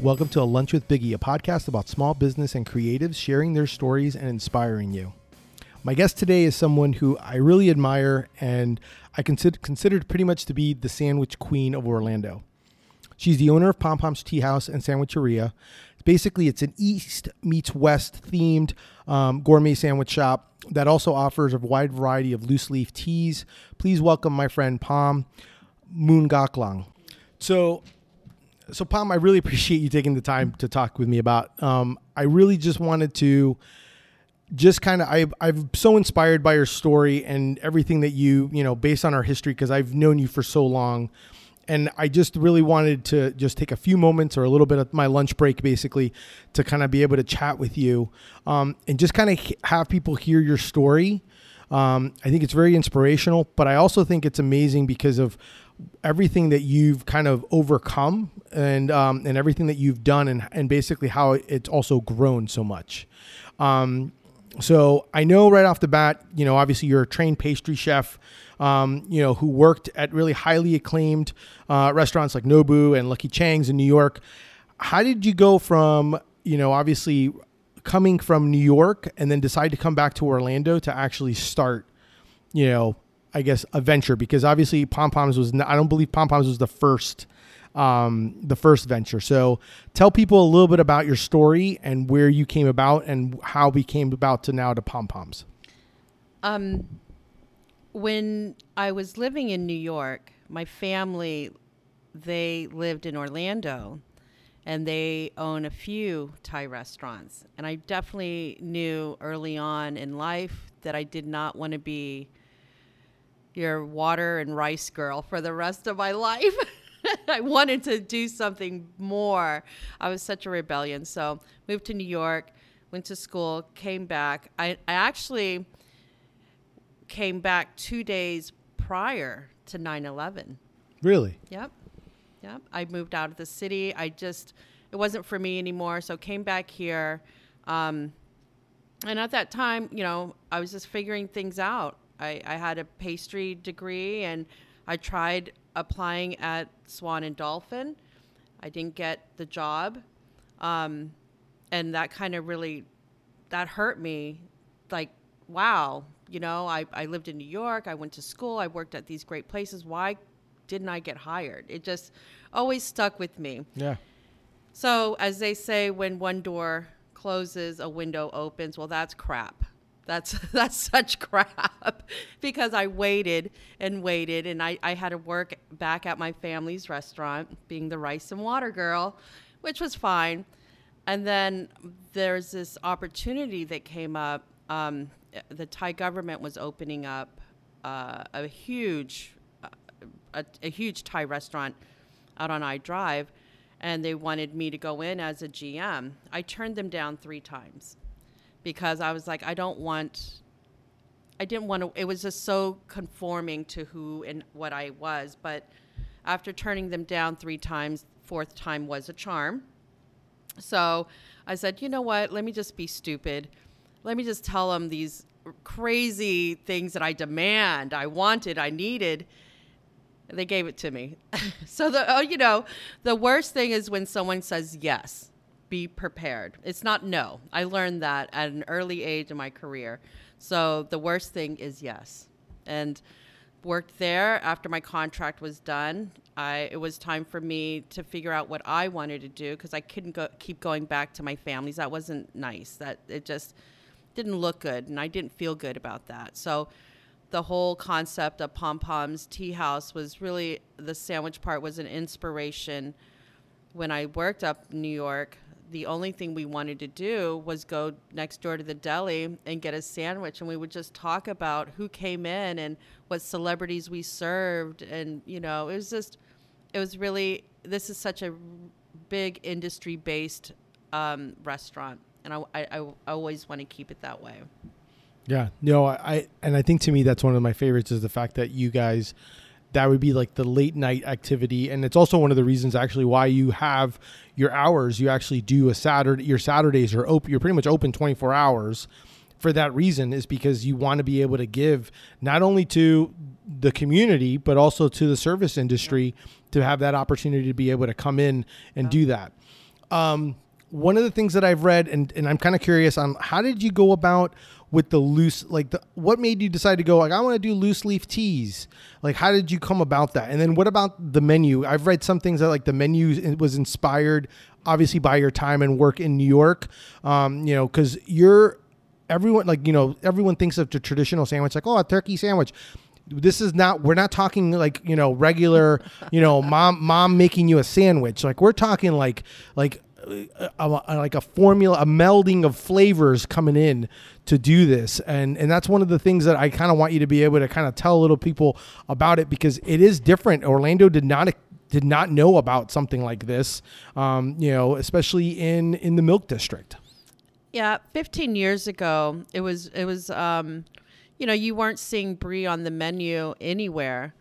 Welcome to A Lunch with Biggie, a podcast about small business and creatives sharing their stories and inspiring you. My guest today is someone who I really admire and I consider considered pretty much to be the sandwich queen of Orlando. She's the owner of Pom Pom's Tea House and Sandwicheria. Basically, it's an East meets West themed um, gourmet sandwich shop that also offers a wide variety of loose leaf teas. Please welcome my friend Pom Moongauklang. So, so Pam, I really appreciate you taking the time to talk with me about. Um, I really just wanted to just kind of I I'm so inspired by your story and everything that you you know based on our history because I've known you for so long and I just really wanted to just take a few moments or a little bit of my lunch break basically to kind of be able to chat with you um, and just kind of have people hear your story um, I think it's very inspirational but I also think it's amazing because of everything that you've kind of overcome and um, and everything that you've done and, and basically how it's also grown so much um, so I know right off the bat, you know, obviously you're a trained pastry chef, um, you know, who worked at really highly acclaimed uh, restaurants like Nobu and Lucky Cheng's in New York. How did you go from, you know, obviously coming from New York and then decide to come back to Orlando to actually start, you know, I guess a venture? Because obviously Pom Poms was, not, I don't believe Pom Poms was the first um, the first venture. So tell people a little bit about your story and where you came about and how we came about to now to Pom Poms. Um, when I was living in New York, my family they lived in Orlando and they own a few Thai restaurants. And I definitely knew early on in life that I did not want to be your water and rice girl for the rest of my life. I wanted to do something more. I was such a rebellion. So moved to New York, went to school, came back. I, I actually came back two days prior to 9 11. Really? Yep. Yep. I moved out of the city. I just, it wasn't for me anymore. So came back here. Um, and at that time, you know, I was just figuring things out. I, I had a pastry degree and I tried applying at Swan and Dolphin. I didn't get the job. Um, and that kind of really, that hurt me. Like, wow, you know, I, I lived in New York. I went to school. I worked at these great places. Why didn't I get hired? It just always stuck with me. Yeah. So, as they say, when one door closes, a window opens. Well, that's crap. That's that's such crap because I waited and waited and I, I had to work back at my family's restaurant, being the rice and water girl, which was fine. And then there's this opportunity that came up. Um, the Thai government was opening up uh, a huge, uh, a, a huge Thai restaurant out on I Drive, and they wanted me to go in as a GM. I turned them down three times because I was like, I don't want, I didn't want to, it was just so conforming to who and what I was. But after turning them down three times, fourth time was a charm. So I said, you know what? Let me just be stupid. Let me just tell them these crazy things that I demand, I wanted, I needed. They gave it to me. so the oh, you know, the worst thing is when someone says yes be prepared. It's not no. I learned that at an early age in my career. So the worst thing is yes. And worked there after my contract was done. I it was time for me to figure out what I wanted to do because I couldn't go, keep going back to my families. That wasn't nice. That it just didn't look good and I didn't feel good about that. So the whole concept of Pom Pom's Tea House was really the sandwich part was an inspiration when I worked up in New York the only thing we wanted to do was go next door to the deli and get a sandwich and we would just talk about who came in and what celebrities we served and you know it was just it was really this is such a big industry based um, restaurant and I, I, I always want to keep it that way. Yeah. No I and I think to me that's one of my favorites is the fact that you guys that would be like the late night activity and it's also one of the reasons actually why you have your hours. You actually do a saturday your saturdays are open you're pretty much open 24 hours for that reason is because you want to be able to give not only to the community but also to the service industry to have that opportunity to be able to come in and do that. Um, one of the things that I've read, and, and I'm kind of curious on how did you go about with the loose, like the, what made you decide to go like I want to do loose leaf teas? Like how did you come about that? And then what about the menu? I've read some things that like the menu was inspired obviously by your time and work in New York, um, you know, because you're everyone like you know everyone thinks of the traditional sandwich like oh a turkey sandwich this is not we're not talking like you know regular you know mom mom making you a sandwich like we're talking like like a, a, like a formula a melding of flavors coming in to do this. And and that's one of the things that I kind of want you to be able to kind of tell little people about it because it is different. Orlando did not did not know about something like this um, you know especially in in the milk district. Yeah, 15 years ago, it was it was um, you know, you weren't seeing brie on the menu anywhere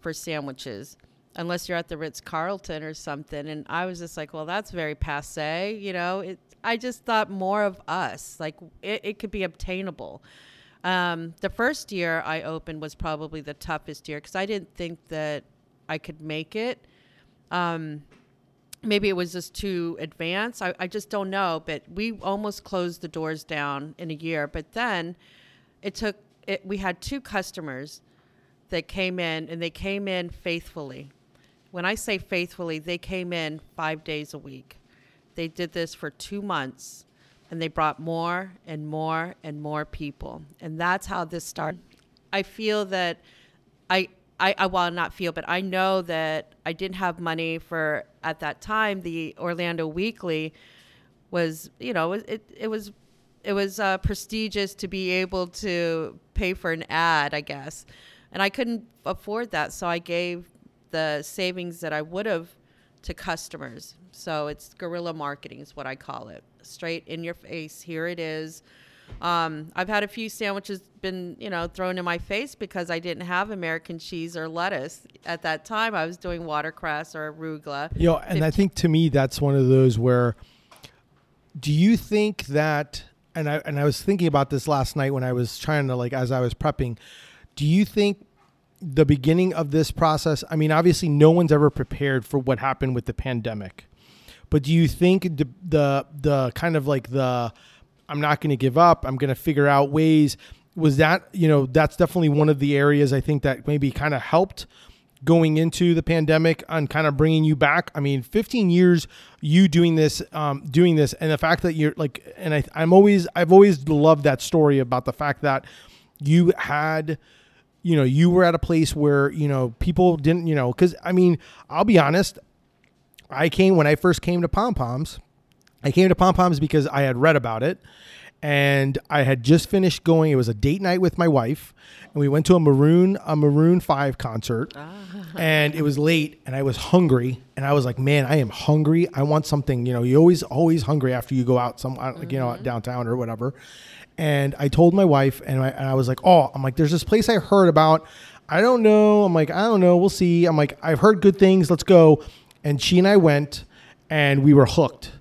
for sandwiches unless you're at the Ritz Carlton or something. And I was just like, well, that's very passe. You know, it, I just thought more of us, like it, it could be obtainable. Um, the first year I opened was probably the toughest year because I didn't think that I could make it. Um, maybe it was just too advanced. I, I just don't know. But we almost closed the doors down in a year. But then it took, it, we had two customers that came in and they came in faithfully. When I say faithfully, they came in five days a week. They did this for two months and they brought more and more and more people. And that's how this started. I feel that I, I, I well not feel, but I know that I didn't have money for at that time. The Orlando Weekly was, you know, it it was it was uh, prestigious to be able to pay for an ad, I guess, and I couldn't afford that, so I gave the savings that I would have to customers. So it's guerrilla marketing is what I call it. Straight in your face. Here it is. Um, I've had a few sandwiches been, you know, thrown in my face because I didn't have American cheese or lettuce at that time. I was doing watercress or arugula. You know, and I think to me that's one of those where. Do you think that? And I and I was thinking about this last night when I was trying to like as I was prepping. Do you think the beginning of this process? I mean, obviously, no one's ever prepared for what happened with the pandemic, but do you think the the, the kind of like the I'm not going to give up. I'm going to figure out ways. Was that, you know, that's definitely one of the areas I think that maybe kind of helped going into the pandemic on kind of bringing you back. I mean, 15 years you doing this, um, doing this, and the fact that you're like, and I, I'm always, I've always loved that story about the fact that you had, you know, you were at a place where, you know, people didn't, you know, because I mean, I'll be honest, I came when I first came to Pom Poms I came to Pom Poms because I had read about it and I had just finished going. It was a date night with my wife, and we went to a Maroon a Maroon Five concert, ah. and it was late, and I was hungry, and I was like, "Man, I am hungry. I want something." You know, you always always hungry after you go out some mm-hmm. you know mm-hmm. downtown or whatever. And I told my wife, and I, and I was like, "Oh, I'm like, there's this place I heard about. I don't know. I'm like, I don't know. We'll see. I'm like, I've heard good things. Let's go." And she and I went, and we were hooked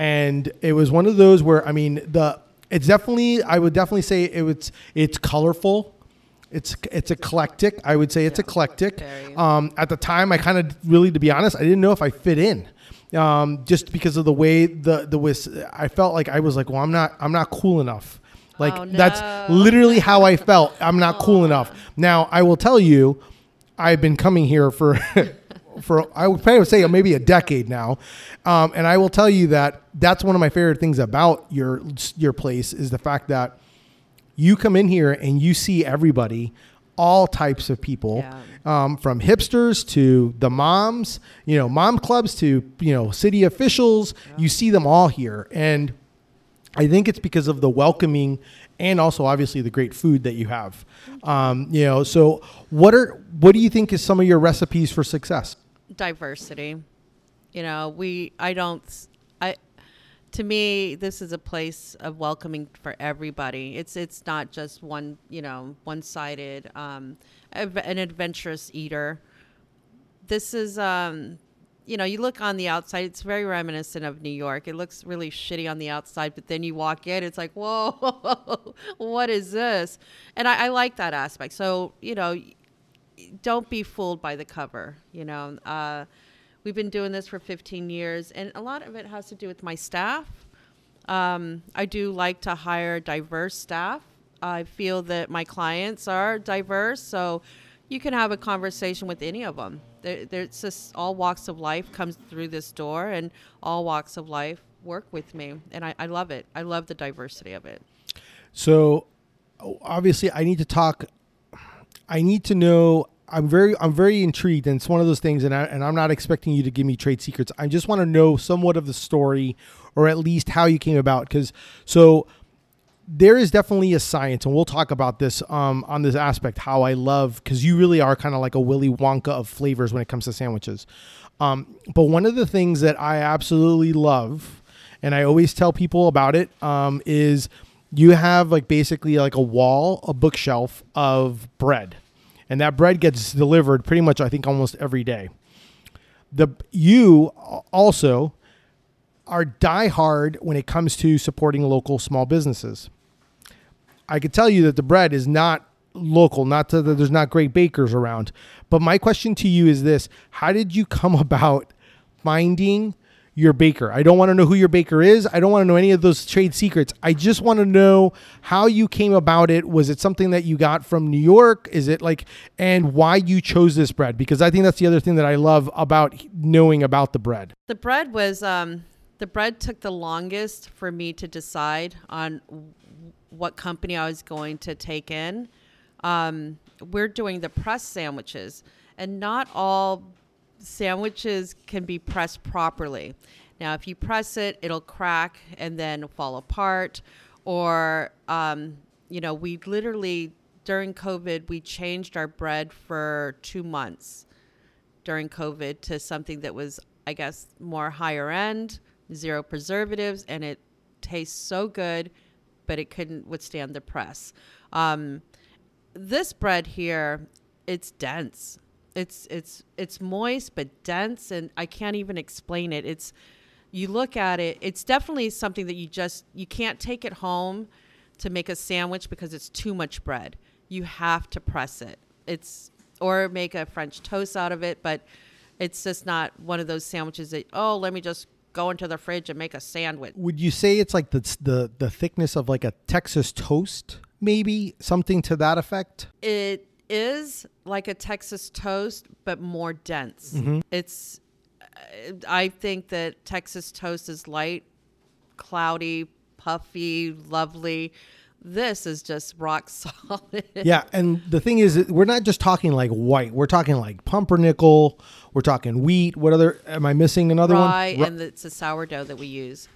and it was one of those where I mean the it's definitely I would definitely say it was it's colorful. It's it's eclectic. I would say it's yeah, eclectic. Um, at the time, I kind of really, to be honest, I didn't know if I fit in, um, just because of the way the the was. I felt like I was like, well, I'm not I'm not cool enough. Like oh, no. that's literally how I felt. I'm not cool enough. Now I will tell you, I've been coming here for for I would probably say maybe a decade now, um, and I will tell you that that's one of my favorite things about your your place is the fact that you come in here and you see everybody, all types of people, yeah. um, from hipsters to the moms, you know, mom clubs to you know city officials. Yeah. You see them all here, and I think it's because of the welcoming and also obviously the great food that you have. Um, you know, so what are what do you think is some of your recipes for success? diversity. You know, we I don't I to me this is a place of welcoming for everybody. It's it's not just one, you know, one-sided um an adventurous eater. This is um you know, you look on the outside, it's very reminiscent of New York. It looks really shitty on the outside, but then you walk in, it's like, whoa, what is this? And I, I like that aspect. So, you know, don't be fooled by the cover. You know, uh, we've been doing this for 15 years, and a lot of it has to do with my staff. Um, I do like to hire diverse staff. I feel that my clients are diverse, so you can have a conversation with any of them. There, there's just all walks of life comes through this door, and all walks of life work with me, and I, I love it. I love the diversity of it. So obviously, I need to talk. I need to know. I'm very, I'm very intrigued, and it's one of those things. And I, and I'm not expecting you to give me trade secrets. I just want to know somewhat of the story, or at least how you came about. Because so there is definitely a science, and we'll talk about this um, on this aspect. How I love because you really are kind of like a Willy Wonka of flavors when it comes to sandwiches. Um, but one of the things that I absolutely love, and I always tell people about it, um, is you have like basically like a wall, a bookshelf of bread, and that bread gets delivered pretty much I think almost every day. The you also are diehard when it comes to supporting local small businesses. I could tell you that the bread is not local, not that there's not great bakers around. But my question to you is this How did you come about finding your baker? I don't want to know who your baker is. I don't want to know any of those trade secrets. I just want to know how you came about it. Was it something that you got from New York? Is it like, and why you chose this bread? Because I think that's the other thing that I love about knowing about the bread. The bread was, um, the bread took the longest for me to decide on what company I was going to take in. Um, we're doing the press sandwiches, and not all sandwiches can be pressed properly. Now, if you press it, it'll crack and then fall apart. Or, um, you know, we literally, during COVID, we changed our bread for two months during COVID to something that was, I guess, more higher end, zero preservatives, and it tastes so good but it couldn't withstand the press. Um, this bread here, it's dense. It's it's it's moist but dense, and I can't even explain it. It's you look at it, it's definitely something that you just you can't take it home to make a sandwich because it's too much bread. You have to press it. It's or make a French toast out of it, but it's just not one of those sandwiches that oh, let me just go into the fridge and make a sandwich. Would you say it's like the the the thickness of like a Texas toast, maybe something to that effect? It is like a Texas toast, but more dense. Mm-hmm. It's. Uh, I think that Texas toast is light, cloudy, puffy, lovely this is just rock solid. Yeah, and the thing is, we're not just talking like white. We're talking like pumpernickel. We're talking wheat. What other? Am I missing another Rye, one? Rye, and it's a sourdough that we use.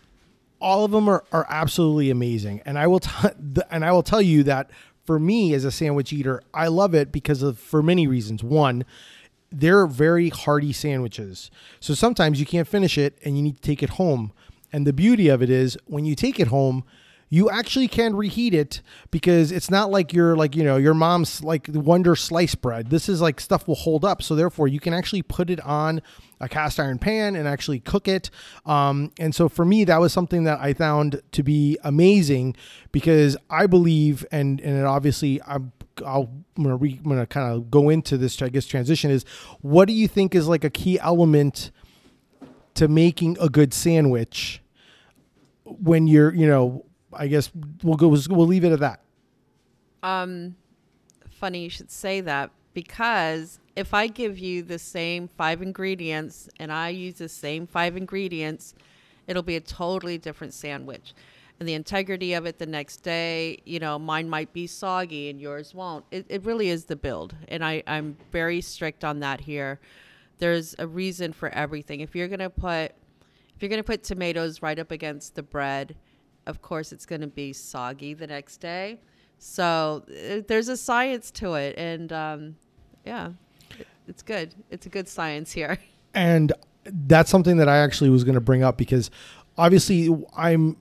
All of them are, are absolutely amazing, and I will t- and I will tell you that for me as a sandwich eater, I love it because of for many reasons. One, they're very hearty sandwiches, so sometimes you can't finish it and you need to take it home. And the beauty of it is when you take it home you actually can reheat it because it's not like your like you know your mom's like wonder slice bread this is like stuff will hold up so therefore you can actually put it on a cast iron pan and actually cook it um, and so for me that was something that i found to be amazing because i believe and and obviously i'm I'll, I'm gonna, re, I'm gonna kind of go into this. I guess transition is. What do you think is like a key element to making a good sandwich when you're, you know, I guess we'll go. We'll leave it at that. Um, funny you should say that because if I give you the same five ingredients and I use the same five ingredients, it'll be a totally different sandwich. And the integrity of it the next day, you know, mine might be soggy and yours won't. It, it really is the build. And I, I'm very strict on that here. There's a reason for everything. If you're going to put, if you're going to put tomatoes right up against the bread, of course, it's going to be soggy the next day. So uh, there's a science to it, and um, yeah, it, it's good. It's a good science here. And that's something that I actually was going to bring up because obviously I'm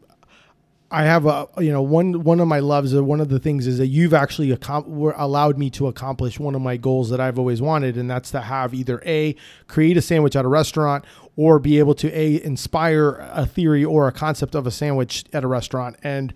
I have a you know one one of my loves or one of the things is that you've actually allowed me to accomplish one of my goals that I've always wanted and that's to have either a create a sandwich at a restaurant or be able to a inspire a theory or a concept of a sandwich at a restaurant and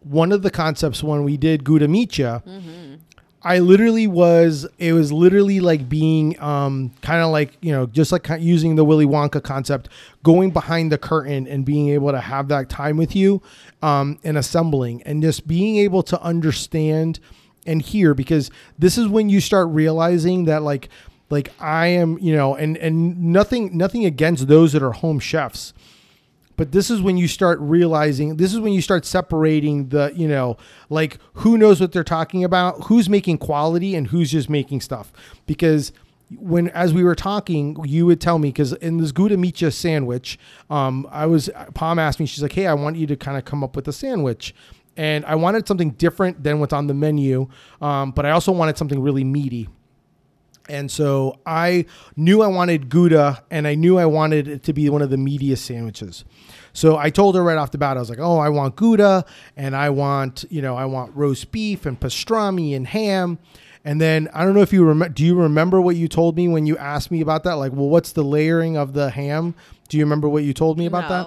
one of the concepts when we did Gouda Mitya mm-hmm. I literally was. It was literally like being, um, kind of like you know, just like using the Willy Wonka concept, going behind the curtain and being able to have that time with you, um, and assembling, and just being able to understand and hear because this is when you start realizing that like, like I am, you know, and and nothing, nothing against those that are home chefs but this is when you start realizing this is when you start separating the you know like who knows what they're talking about who's making quality and who's just making stuff. Because when as we were talking you would tell me because in this gouda micha sandwich um i was Pom asked me she's like hey i want you to kind of come up with a sandwich. And i wanted something different than what's on the menu um, but i also wanted something really meaty and so I knew I wanted Gouda and I knew I wanted it to be one of the meatiest sandwiches. So I told her right off the bat, I was like, oh, I want Gouda and I want, you know, I want roast beef and pastrami and ham. And then I don't know if you remember, do you remember what you told me when you asked me about that? Like, well, what's the layering of the ham? Do you remember what you told me about that?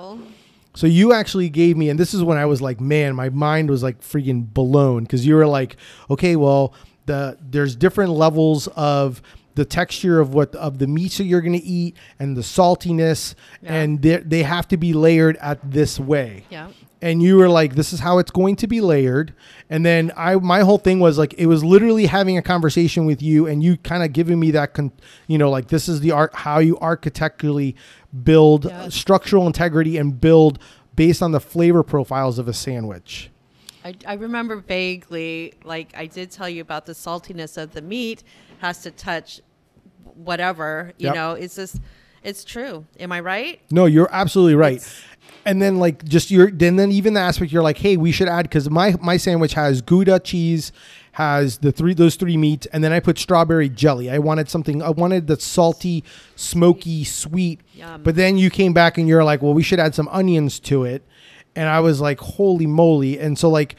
So you actually gave me, and this is when I was like, man, my mind was like freaking blown because you were like, okay, well, the there's different levels of the texture of what of the meats that you're going to eat and the saltiness, Yeah. and they they have to be layered at this way Yeah. and you were like this is how it's going to be layered and then i my whole thing was like it was literally having a conversation with you and you kind of giving me that con, you know like this is the art how you architecturally build Yes. structural integrity and build based on the flavor profiles of a sandwich I, I remember vaguely, like I did tell you about the saltiness of the meat has to touch whatever, you Yep. know, it's just, it's true. Am I right? No, you're absolutely right. It's- and then like just your then then even the aspect you're like, hey, we should add because my my sandwich has Gouda cheese, has the three those three meats, and then I put strawberry jelly. I wanted something. I wanted the salty, smoky, sweet. Yum. But then you came back and you're like, well, we should add some onions to it, and I was like, holy moly! And so like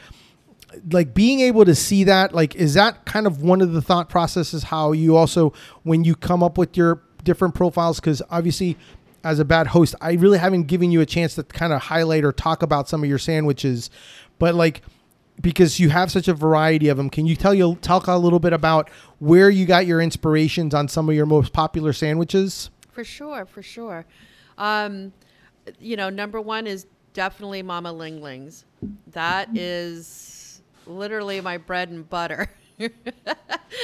like being able to see that like is that kind of one of the thought processes how you also when you come up with your different profiles because obviously as a bad host i really haven't given you a chance to kind of highlight or talk about some of your sandwiches but like because you have such a variety of them can you tell you talk a little bit about where you got your inspirations on some of your most popular sandwiches For sure, for sure. Um, you know, number one is definitely Mama Ling Ling's. That is literally my bread and butter,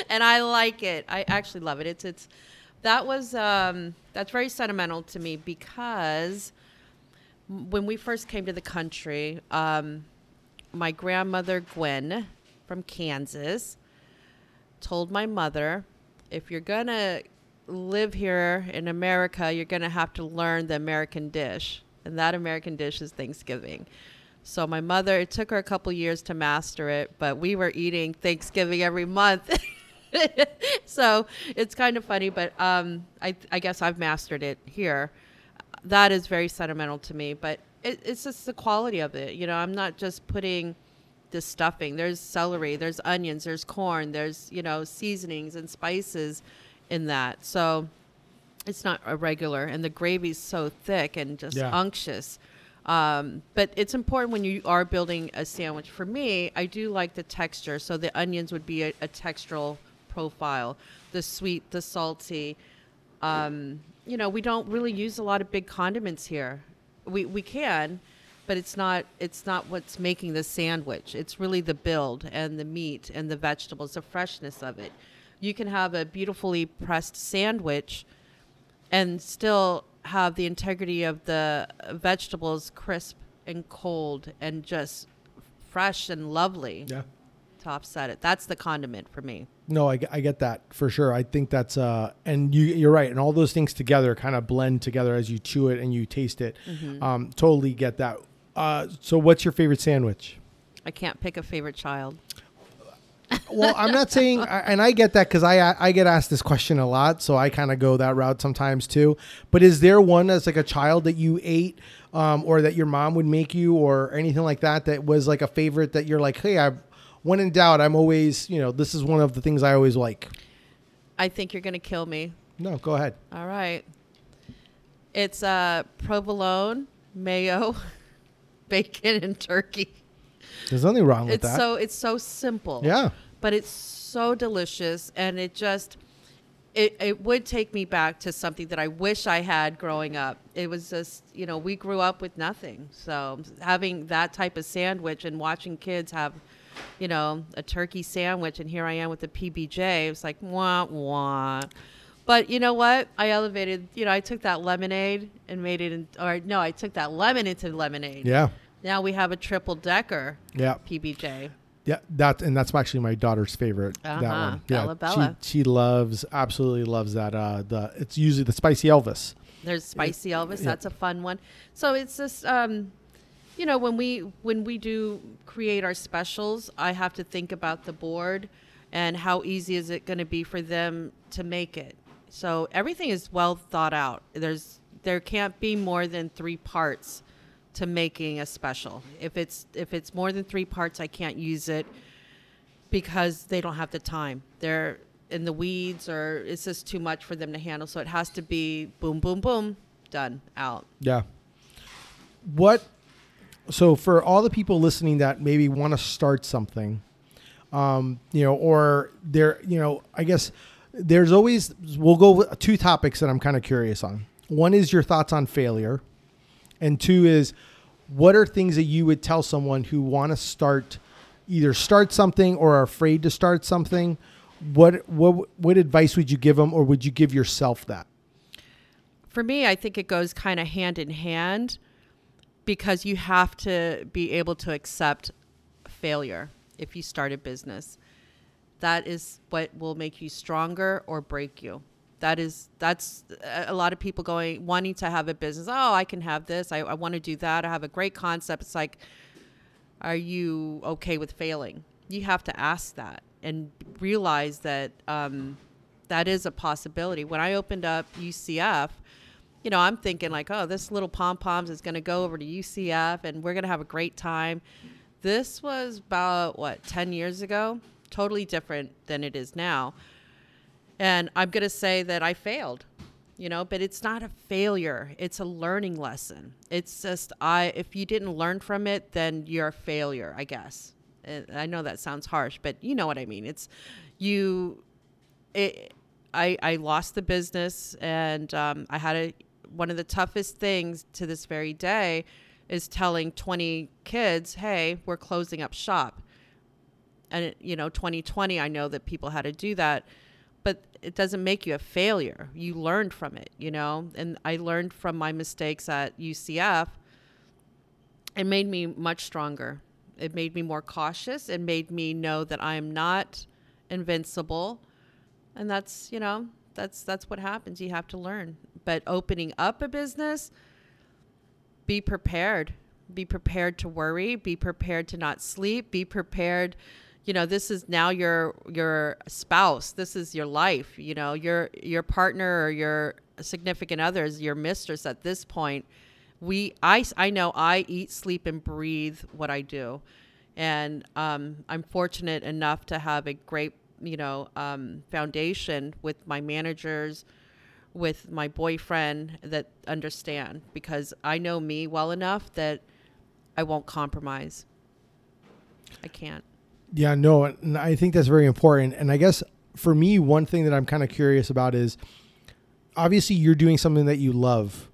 and I like it. I actually love it. It's it's that was um, that's very sentimental to me because when we first came to the country, um, my grandmother Gwen from Kansas told my mother, if you're to live here in America, you're to have to learn the American dish. And that American dish is Thanksgiving. So my mother, it took her a couple years to master it, but we were eating Thanksgiving every month. so it's kind of funny, but um, I, I guess I've mastered it here. That is very sentimental to me, but it, it's just the quality of it. You know, I'm not just putting the stuffing. There's celery, there's onions, there's corn, there's, you know, seasonings and spices in that. So it's not a regular and the gravy's so thick and just Yeah. unctuous. Um, but it's important when you are building a sandwich. For me, I do like the texture. So the onions would be a, a textural profile, the sweet, the salty. Um, you know, we don't really use a lot of big condiments here. We we can, but it's not it's not what's making the sandwich. It's really the build and the meat and the vegetables, the freshness of it. You can have a beautifully pressed sandwich and still have the integrity of the vegetables crisp and cold and just fresh and lovely yeah to offset it. That's the condiment for me. No, I, get- I get that for sure. I think that's uh, and you you're right, and all those things together kind of blend together as you chew it and you taste it. Um, totally get that. Uh, so, what's your favorite sandwich? I can't pick a favorite child. Well, I'm not saying, I- and I get that because I I get asked this question a lot, so I kind of go that route sometimes too. But is there one as like a child that you ate, um, or that your mom would make you, or anything like that that was like a favorite that you're like, hey, I, when in doubt, I'm always, you know, this is one of the things I always like. I think you're going to kill me. No, go ahead. All right. It's uh, provolone, mayo, bacon, and turkey. There's nothing wrong with It's that. so it's so simple. yeah. but it's so delicious and it just it, it would take me back to something that I wish I had growing up. It was just, you know, we grew up with nothing. So having that type of sandwich and watching kids have, you know, a turkey sandwich and here I am with the PBJ, it was like, wah, wah. But you know what? I elevated, you know, I took that lemonade and made it, in, or no, I took that lemon into lemonade. Yeah. Now we have a triple decker Yeah. PBJ. Yeah, that and that's actually my daughter's favorite. That Uh-huh. one. Yeah, Bella Bella. she she loves absolutely loves that. Uh, the it's usually the spicy Elvis. There's spicy Elvis. yeah. That's a fun one. So it's just, um, you know, when we when we do create our specials, I have to think about the board and how easy is it going to be for them to make it. So everything is well thought out. There's there can't be more than three parts to making a special. If it's if it's more than three parts, I can't use it because they don't have the time. They're in the weeds or it's just too much for them to handle. So it has to be boom, boom, boom, done, out. Yeah. What? So for all the people listening that maybe want to start something, um, you know, or they're, you know, I guess there's always we'll go with two topics that I'm kind of curious on. One is your thoughts on failure, and two is what are things that you would tell someone who want to start either start something or are afraid to start something. What what what advice would you give them, or would you give yourself that? For me, I think it goes kind of hand in hand because you have to be able to accept failure if you start a business. That is what will make you stronger or break you. That is that's a lot of people going wanting to have a business. Oh, I can have this. I, I want to do that. I have a great concept. It's like, are you okay with failing? You have to ask that and realize that um, that is a possibility. When I opened up UCF, you know, I'm thinking like, oh, this little pom poms is going to go over to UCF and we're going to have a great time. This was about what 10 years ago, totally different than it is now. And I'm going to say that I failed, you know, but it's not a failure. It's a learning lesson. It's just I if you didn't learn from it, then you're a failure, I guess. I know that sounds harsh, but you know what I mean. It's you it I I lost the business and um, I had a one of the toughest things to this very day is telling 20 kids, "Hey, we're closing up shop." And you know, 2020, I know that people had to do that, it doesn't make you a failure. You learned from it, you know. And I learned from my mistakes at UCF. It made me much stronger. It made me more cautious. It made me know that I am not invincible, and that's you know that's that's what happens. You have to learn. But opening up a business, be prepared. Be prepared to worry. Be prepared to not sleep. Be prepared. You know, this is now your your spouse. This is your life. You know, your your partner or your significant other is your mistress at this point. We, I, I know I eat, sleep, and breathe what I do, and um, I'm fortunate enough to have a great, you know, um, foundation with my managers, with my boyfriend that understand because I know me well enough that I won't compromise. I can't. Yeah, no, and I think that's very important. And I guess for me, one thing that I'm kind of curious about is obviously you're doing something that you love.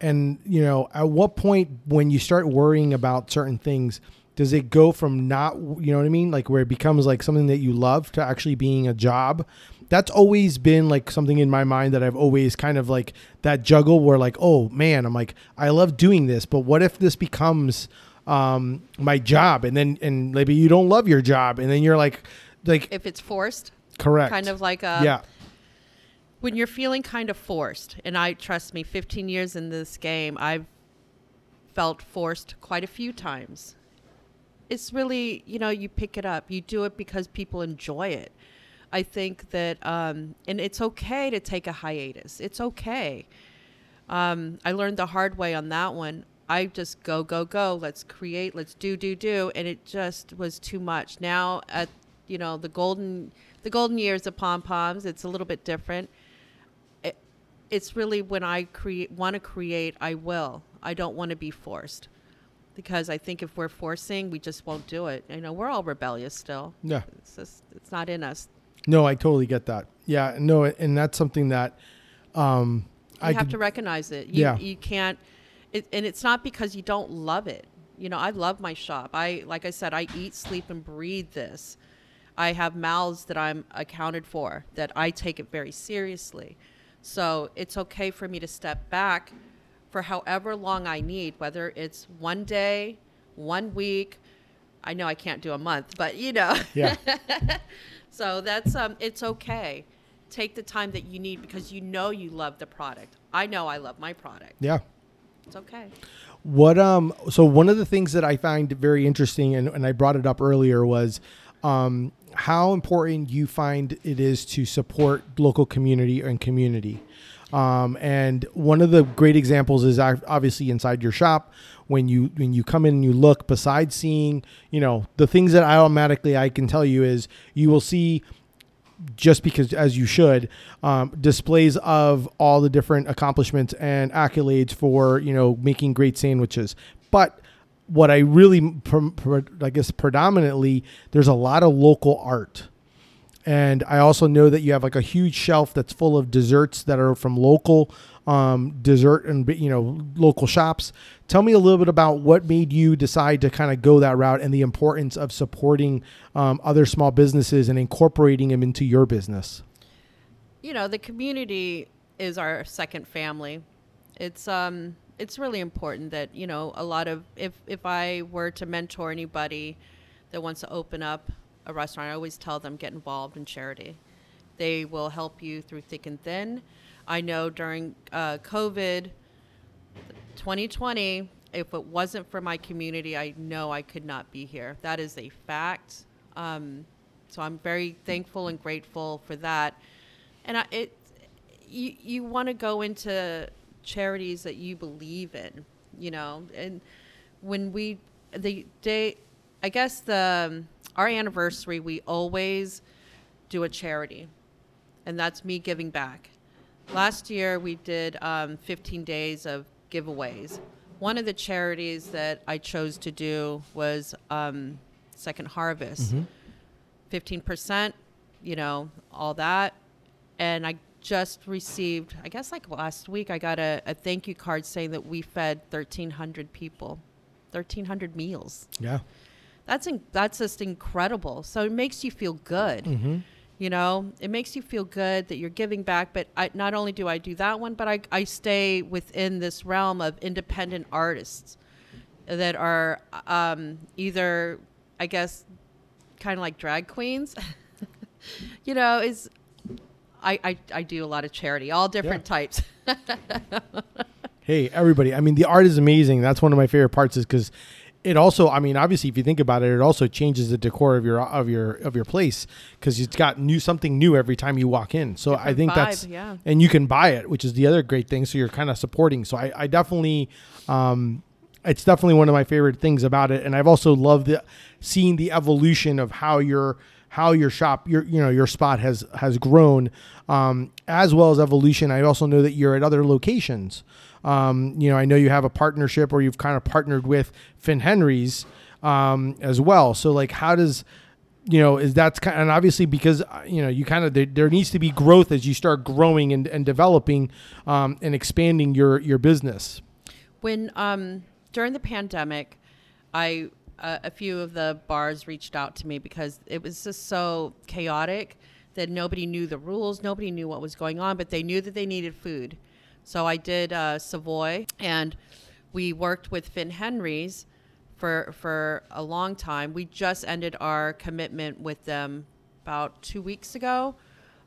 And, you know, at what point when you start worrying about certain things, does it go from not, you know what I mean? Like where it becomes like something that you love to actually being a job? That's always been like something in my mind that I've always kind of like that juggle where like, oh man, I'm like, I love doing this, but what if this becomes um, my job, and then and maybe you don't love your job, and then you're like, like If it's forced, correct, kind of like a yeah, when you're feeling kind of forced, and I trust me, 15 years in this game, I've felt forced quite a few times. It's really, you know, you pick it up, you do it because people enjoy it. I think that, um, and it's okay to take a hiatus. It's okay. Um, I learned the hard way on that one. I just go, go, go. Let's create. Let's do, do, do, and it just was too much. Now at you know the golden, the golden years of pom poms, it's a little bit different. It, it's really when I create, want to create, I will. I don't want to be forced. because I think if we're forcing, we just won't do it. You know, we're all rebellious still. Yeah. It's just it's not in us. No, I totally get that. Yeah, no, and that's something that um, You I have could- to recognize it. You, Yeah. you can't, it, and it's not because you don't love it. You know, I love my shop. I, like I said, I eat, sleep, and breathe this. I have mouths that I'm accounted for, that I take it very seriously. So it's okay for me to step back for however long I need, whether it's one day, one week. I know I can't do a month, but you know. Yeah. So that's um, it's okay. Take the time that you need because you know you love the product. I know I love my product. yeah. It's okay. What um so one of the things that I find very interesting and, and I brought it up earlier was um how important you find it is to support local community and community. Um, and one of the great examples is obviously inside your shop when you when you come in and you look besides seeing you know the things that I automatically I can tell you is you will see just because as you should um, displays of all the different accomplishments and accolades for you know making great sandwiches. But what i really i guess predominantly there's a lot of local art. And i also know that you have like a huge shelf that's full of desserts that are from local um, dessert and you know local shops tell me a little bit about what made you decide to kind of go that route and the importance of supporting um, other small businesses and incorporating them into your business You know, the community is our second family. It's um it's really important that, you know, a lot of if if I were to mentor anybody that wants to open up a restaurant, I always tell them get involved in charity. They will help you through thick and thin. I know during uh, COVID 2020, if it wasn't for my community, I know I could not be here. That is a fact. Um, so I'm very thankful and grateful for that. And I, it, you, you want to go into charities that you believe in, you know, and when we, the day, I guess the, um, our anniversary, we always do a charity and that's me giving back. Last year we did um, 15 days of giveaways. One of the charities that I chose to do was um, Second Harvest. 15%, you know, all that. And I just received, I guess like last week, I got a, a thank you card saying that we fed 1,300 people, 1,300 meals. yeah That's, in, that's just incredible. So it makes you feel good. mm-hmm. You know, it makes you feel good that you're giving back. But I, not only do I do that one, but I, I stay within this realm of independent artists that are um, either, I guess, kind of like drag queens. you know, is I, I, I do a lot of charity, all different types. hey everybody i mean the art is amazing that's one of my favorite parts is because it also i mean obviously if you think about it it also changes the decor of your of your of your place because it's got new something new every time you walk in. So i think vibe, that's yeah. and you can buy it which is the other great thing so you're kind of supporting. So i, I definitely um it's definitely one of my favorite things about it and i've also loved the seeing the evolution of how your how your shop your you know your spot has has grown um, as well as evolution. I also know that you're at other locations um, you know i know you have a partnership or you've kind of partnered with finn henry's um, as well so like how does you know is that's kind and obviously because uh, you know you kind of there, there needs to be growth as you start growing and, and developing um, and expanding your your business when um, during the pandemic, I uh, a few of the bars reached out to me because it was just so chaotic that nobody knew the rules, nobody knew what was going on, but they knew that they needed food. So I did uh, Savoy, and we worked with Finn Henry's for for a long time. We just ended our commitment with them about two weeks ago,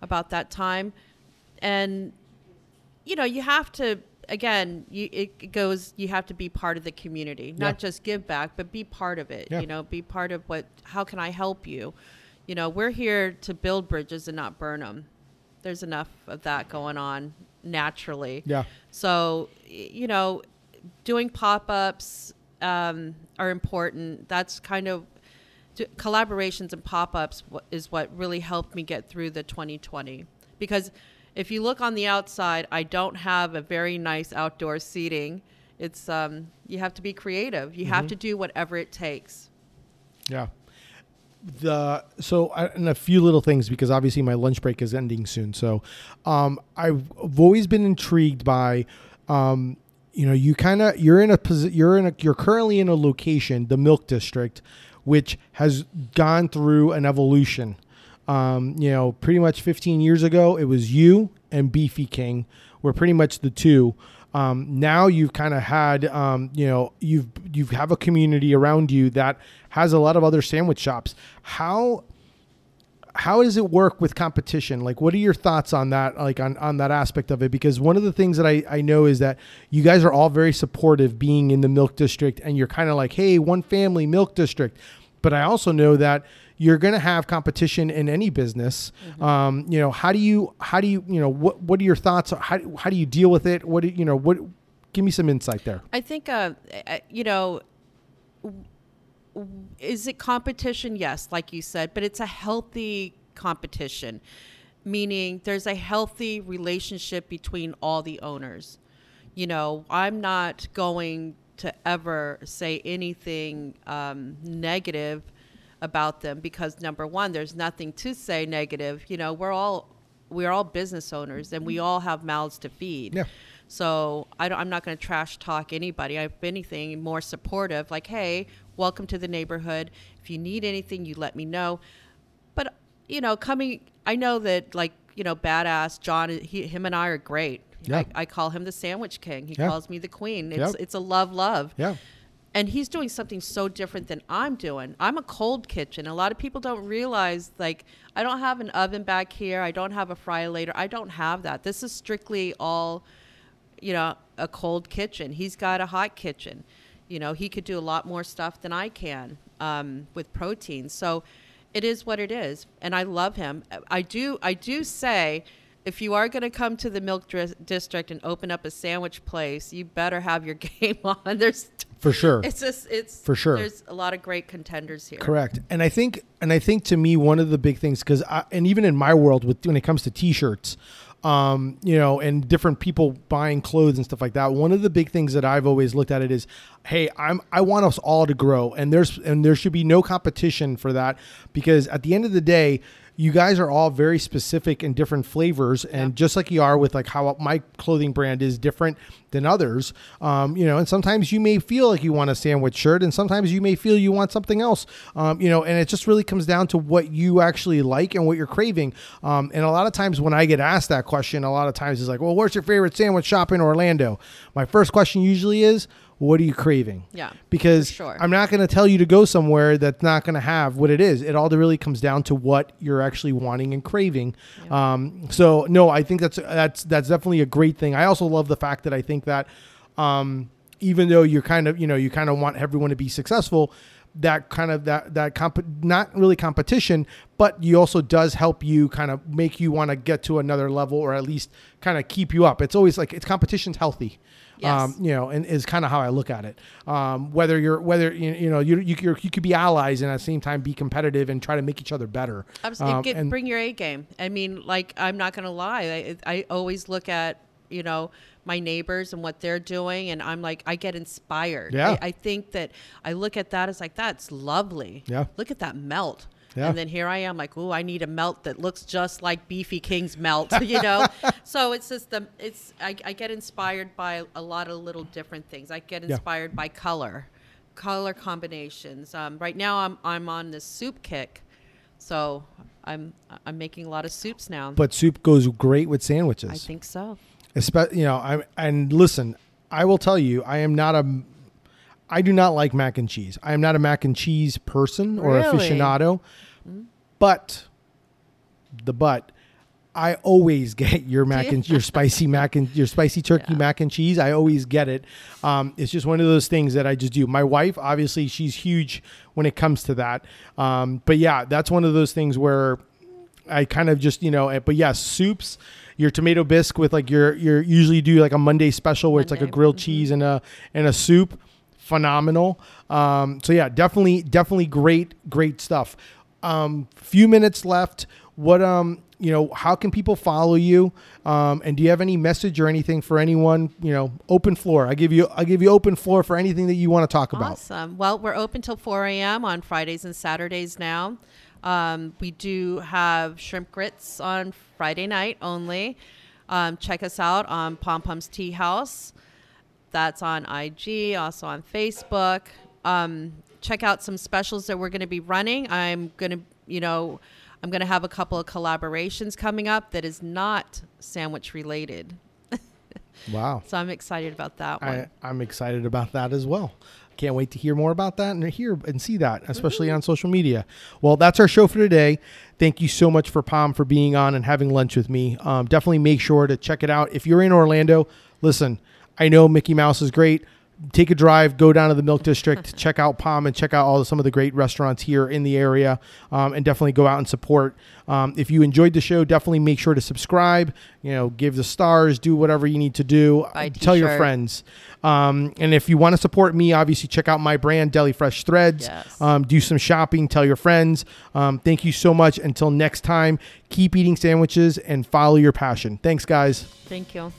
about that time, and you know you have to again you it goes you have to be part of the community not Yeah. just give back but be part of it Yeah. you know be part of what how can i help you you know we're here to build bridges and not burn them there's enough of that going on naturally yeah so you know doing pop-ups um, are important that's kind of collaborations and pop-ups is what really helped me get through the 2020 because if you look on the outside i don't have a very nice outdoor seating it's um, you have to be creative. You Mm-hmm. have to do whatever it takes. Yeah. The so and a few little things because obviously my lunch break is ending soon. So um, I've, always been intrigued by um, you know you kind of you're in a you're in a you're currently in a location the Milk District, which has gone through an evolution. Um, you know, pretty much 15 years ago, it was you and Beefy King were pretty much the two. Um, now you've kind of had, um, you know, you've you have a community around you that has a lot of other sandwich shops. How how does it work with competition? Like, what are your thoughts on that? Like on, on that aspect of it? Because one of the things that I, I know is that you guys are all very supportive being in the milk district and you're kind of like, Hey, one family milk district. But I also know that you're going to have competition in any business. Um, you know, how do you, how do you, you know, what, what are your thoughts? How, how do you deal with it? What, do you know, what, give me some insight there. I think, uh, you know, is it competition? Yes, like you said, but it's a healthy competition, meaning there's a healthy relationship between all the owners. You know, I'm not going to ever say anything um, negative about them because number one, there's nothing to say negative. You know, we're all we're all business owners and we all have mouths to feed. Yeah. So I don't, I'm not going to trash talk anybody. If anything, more supportive. Like, hey, welcome to the neighborhood. If you need anything, you let me know. But you know, coming, I know that like you know, badass John. He, him and I are great. Yeah. I, I call him the Sandwich King. He Yeah. calls me the Queen. It's Yep. it's a love love. Yeah. And he's doing something so different than I'm doing. I'm a cold kitchen. A lot of people don't realize, like, I don't have an oven back here. I don't have a fryer later. I don't have that. This is strictly all, you know, a cold kitchen. He's got a hot kitchen. You know, he could do a lot more stuff than I can um, with protein. So it is what it is. And I love him. I do, I do say, if you are going to come to the Milk Dris- District and open up a sandwich place, you better have your game on. There's For sure. it's just it's For sure. There's a lot of great contenders here. Correct. And I think, and I think to me, one of the big things, because, and even in my world, with when it comes to T-shirts, um, you know, and different people buying clothes and stuff like that, one of the big things that I've always looked at it is, hey, I'm I want us all to grow, and there's and there should be no competition for that, because at the end of the day. You guys are all very specific and different flavors, and just like you are with like how my clothing brand is different than others, um, you know. And sometimes you may feel like you want a sandwich shirt, and sometimes you may feel you want something else, um, you know. And it just really comes down to what you actually like and what you're craving. Um, and a lot of times when I get asked that question, a lot of times it's like, "Well, where's your favorite sandwich shop in Orlando?" My first question usually is, "What are you craving?" Yeah, because sure. I'm not going to tell you to go somewhere that's not going to have what it is. It all really comes down to what you're actually wanting and craving. Um, so no, I think that's that's that's definitely a great thing. I also love the fact that I think that um, even though you're kind of you know you kind of want everyone to be successful. That kind of that that comp not really competition, but you also does help you kind of make you want to get to another level or at least kind of keep you up. It's always like it's competition's healthy Yes. um, you know, and is kind of how I look at it. Um, whether you're, whether you, you know, you you you're, could be allies and at the same time be competitive and try to make each other better. Absolutely. Um, Get, and- bring your A game. I mean, like I'm not going to lie. I, I always look at you know my neighbors and what they're doing, and I'm like I get inspired. Yeah. I, I think that I look at that as like that's lovely. Yeah. Look at that melt. Yeah. And then here I am, like, oh, I need a melt that looks just like Beefy King's melt, you know. so it's just the it's I, I get inspired by a lot of little different things. I get Yeah. inspired by color, color combinations. Um, right now, I'm I'm on this soup kick, so I'm I'm making a lot of soups now. but soup goes great with sandwiches. I think so. Especially, you know, I and listen, I will tell you, I am not a, I do not like mac and cheese. I am not a mac and cheese person or Really? aficionado, but the but. I always get your mac and your spicy mac and your spicy turkey Yeah. mac and cheese. I always get it. Um, it's just one of those things that I just do. My wife, obviously, she's huge when it comes to that. Um, but yeah, that's one of those things where I kind of just you know, eh, but yeah, soups. Your tomato bisque with like your your usually do like a Monday special where it's like a Monday, grilled cheese and a and a soup, phenomenal. Um, so yeah, definitely definitely great great stuff. Um, few minutes left. What um you know, how can people follow you? Um, and do you have any message or anything for anyone? You know, open floor. I give you I give you open floor for anything that you want to talk about. Awesome. Well, we're open till 4 a.m. on Fridays and Saturdays now. Um, we do have shrimp grits on Friday night only. Um, check us out on Pom Pom's Tea House. That's on IG, also on Facebook. Um, check out some specials that we're going to be running. I'm going to, you know, I'm going to have a couple of collaborations coming up that is not sandwich related. Wow. So I'm excited about that one. I, I'm excited about that as well. Can't wait to hear more about that and hear and see that, especially on social media. Well, that's our show for today. Thank you so much for Pom for being on and having lunch with me. Um, definitely make sure to check it out. If you're in Orlando, listen, I know Mickey Mouse is great. Take a drive, go down to the Milk District, check out Pom, and check out all some of the great restaurants here in the area, um, and definitely go out and support. Um, if you enjoyed the show, definitely make sure to subscribe. You know, give the stars, do whatever you need to do. Tell your friends. Um, and if you want to support me, obviously check out my brand, Deli Fresh Threads. Yes. Um, do some shopping. Tell your friends. Um, thank you so much. Until next time, keep eating sandwiches and follow your passion. Thanks, guys. Thank you.